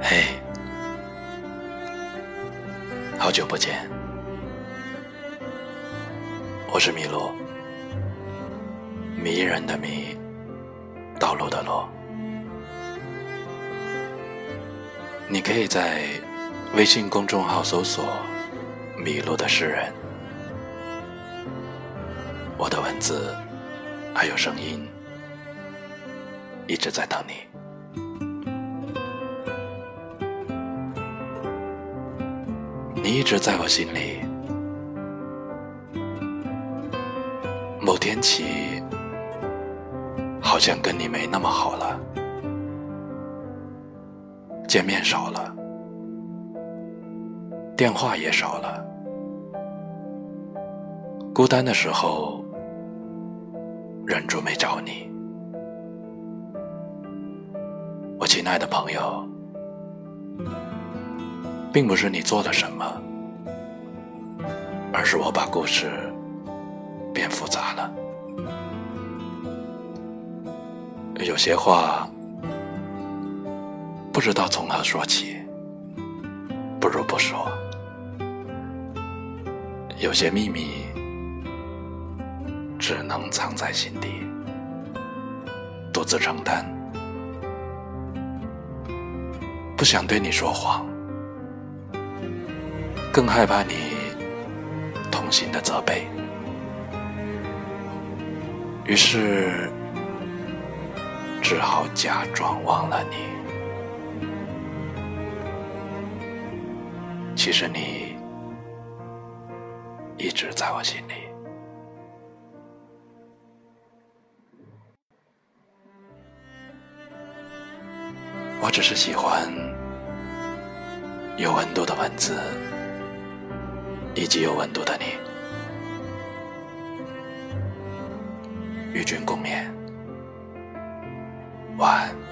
嘿，好久不见，我是麋鹿，迷人的迷，道路的路。你可以在微信公众号搜索“麋鹿的诗人”，我的文字还有声音一直在等你。你一直在我心里，某天起，好像跟你没那么好了，见面少了，电话也少了，孤单的时候，忍住没找你，我亲爱的朋友。并不是你做了什么，而是我把故事变复杂了。有些话不知道从何说起，不如不说；有些秘密只能藏在心底，独自承担。不想对你说谎。更害怕你痛心的责备，于是只好假装忘了你。其实你一直在我心里，我只是喜欢有温度的文字。以及有温度的你，与君共勉，晚安。